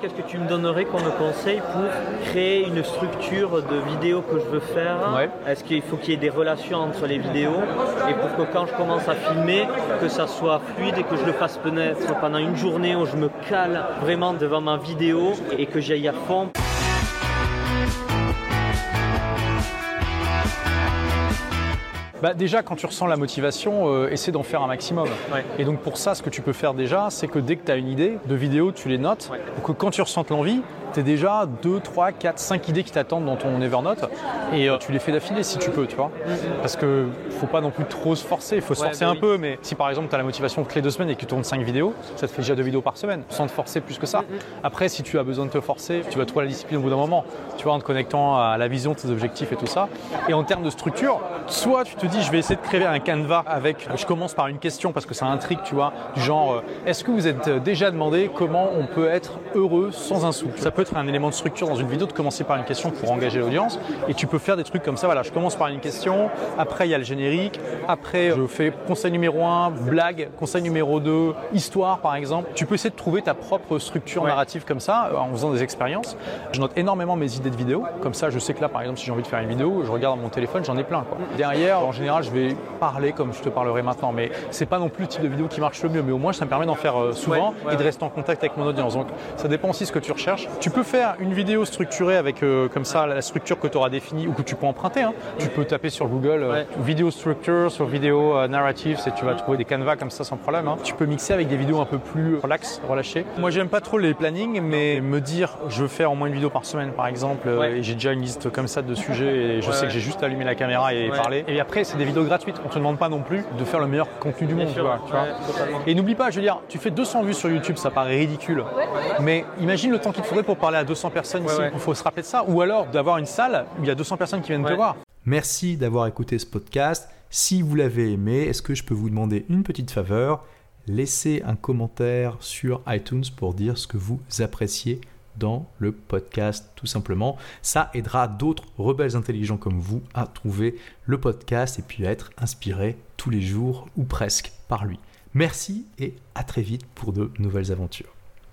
Qu'est-ce que tu me donnerais comme conseil pour créer une structure de vidéo que je veux faire? Est-ce qu'il faut qu'il y ait des relations entre les vidéos? Et pour que quand je commence à filmer, que ça soit fluide et que je le fasse peut-être pendant une journée où je me cale vraiment devant ma vidéo et que j'aille à fond bah Déjà, quand tu ressens la motivation, euh, essaie d'en faire un maximum. Et donc pour ça, ce que tu peux faire déjà, c'est que dès que tu as une idée de vidéo, tu les notes. Pour que quand tu ressentes l'envie, tu as déjà 2, 3, 4, 5 idées qui t'attendent dans ton Evernote et euh, tu les fais d'affilée si tu peux, tu vois. Parce que faut pas non plus trop se forcer, il faut se forcer bah un peu, mais si par exemple tu as la motivation toutes les deux semaines et que tu tournes 5 vidéos, ça te fait déjà 2 vidéos par semaine, sans te forcer plus que ça. Après, si tu as besoin de te forcer, tu vas trouver la discipline au bout d'un moment, tu vois, en te connectant à la vision de tes objectifs et tout ça. Et en termes de structure, soit tu te dis je vais essayer de créer un canevas avec, je commence par une question parce que ça intrigue, tu vois, du genre, euh, est-ce que vous êtes déjà demandé comment on peut être heureux sans un sou? Ça peut être un élément de structure dans une vidéo de commencer par une question pour engager l'audience et tu peux faire des trucs comme ça. Voilà, je commence par une question, après il y a le générique, après je fais conseil numéro 1, blague, conseil numéro 2, histoire par exemple. Tu peux essayer de trouver ta propre structure narrative comme ça en faisant des expériences. Je note énormément mes idées de vidéos, comme ça je sais que là par exemple si j'ai envie de faire une vidéo, je regarde mon téléphone, j'en ai plein. Derrière, en général, je vais parler comme je te parlerai maintenant, mais c'est pas non plus le type de vidéo qui marche le mieux, mais au moins ça me permet d'en faire euh, souvent et de rester en contact avec mon audience. Donc ça dépend aussi de ce que tu recherches. Tu peux faire une vidéo structurée avec euh, comme ça la structure que tu auras définie ou que tu peux emprunter. Hein. Tu peux taper sur Google euh, vidéo structure, sur vidéo euh, narrative, et tu vas trouver des canevas comme ça sans problème. Hein. Tu peux mixer avec des vidéos un peu plus relax, relâchées. Moi j'aime pas trop les plannings, mais me dire je veux faire au moins une vidéo par semaine par exemple, et j'ai déjà une liste comme ça de sujets et je sais que j'ai juste allumé la caméra et parler. Et après c'est des vidéos gratuites, on te demande pas non plus de faire le meilleur contenu du monde. et n'oublie pas, je veux dire, tu fais 200 vues sur YouTube, ça paraît ridicule, mais imagine le temps qu'il te faudrait pour parler à 200 personnes il faut se rappeler de ça. Ou alors d'avoir une salle où il y a 200 personnes qui viennent te voir. Merci d'avoir écouté ce podcast. Si vous l'avez aimé, est-ce que je peux vous demander une petite faveur? Laissez un commentaire sur iTunes pour dire ce que vous appréciez dans le podcast, tout simplement. Ça aidera d'autres rebelles intelligents comme vous à trouver le podcast et puis à être inspirés tous les jours ou presque par lui. Merci et à très vite pour de nouvelles aventures.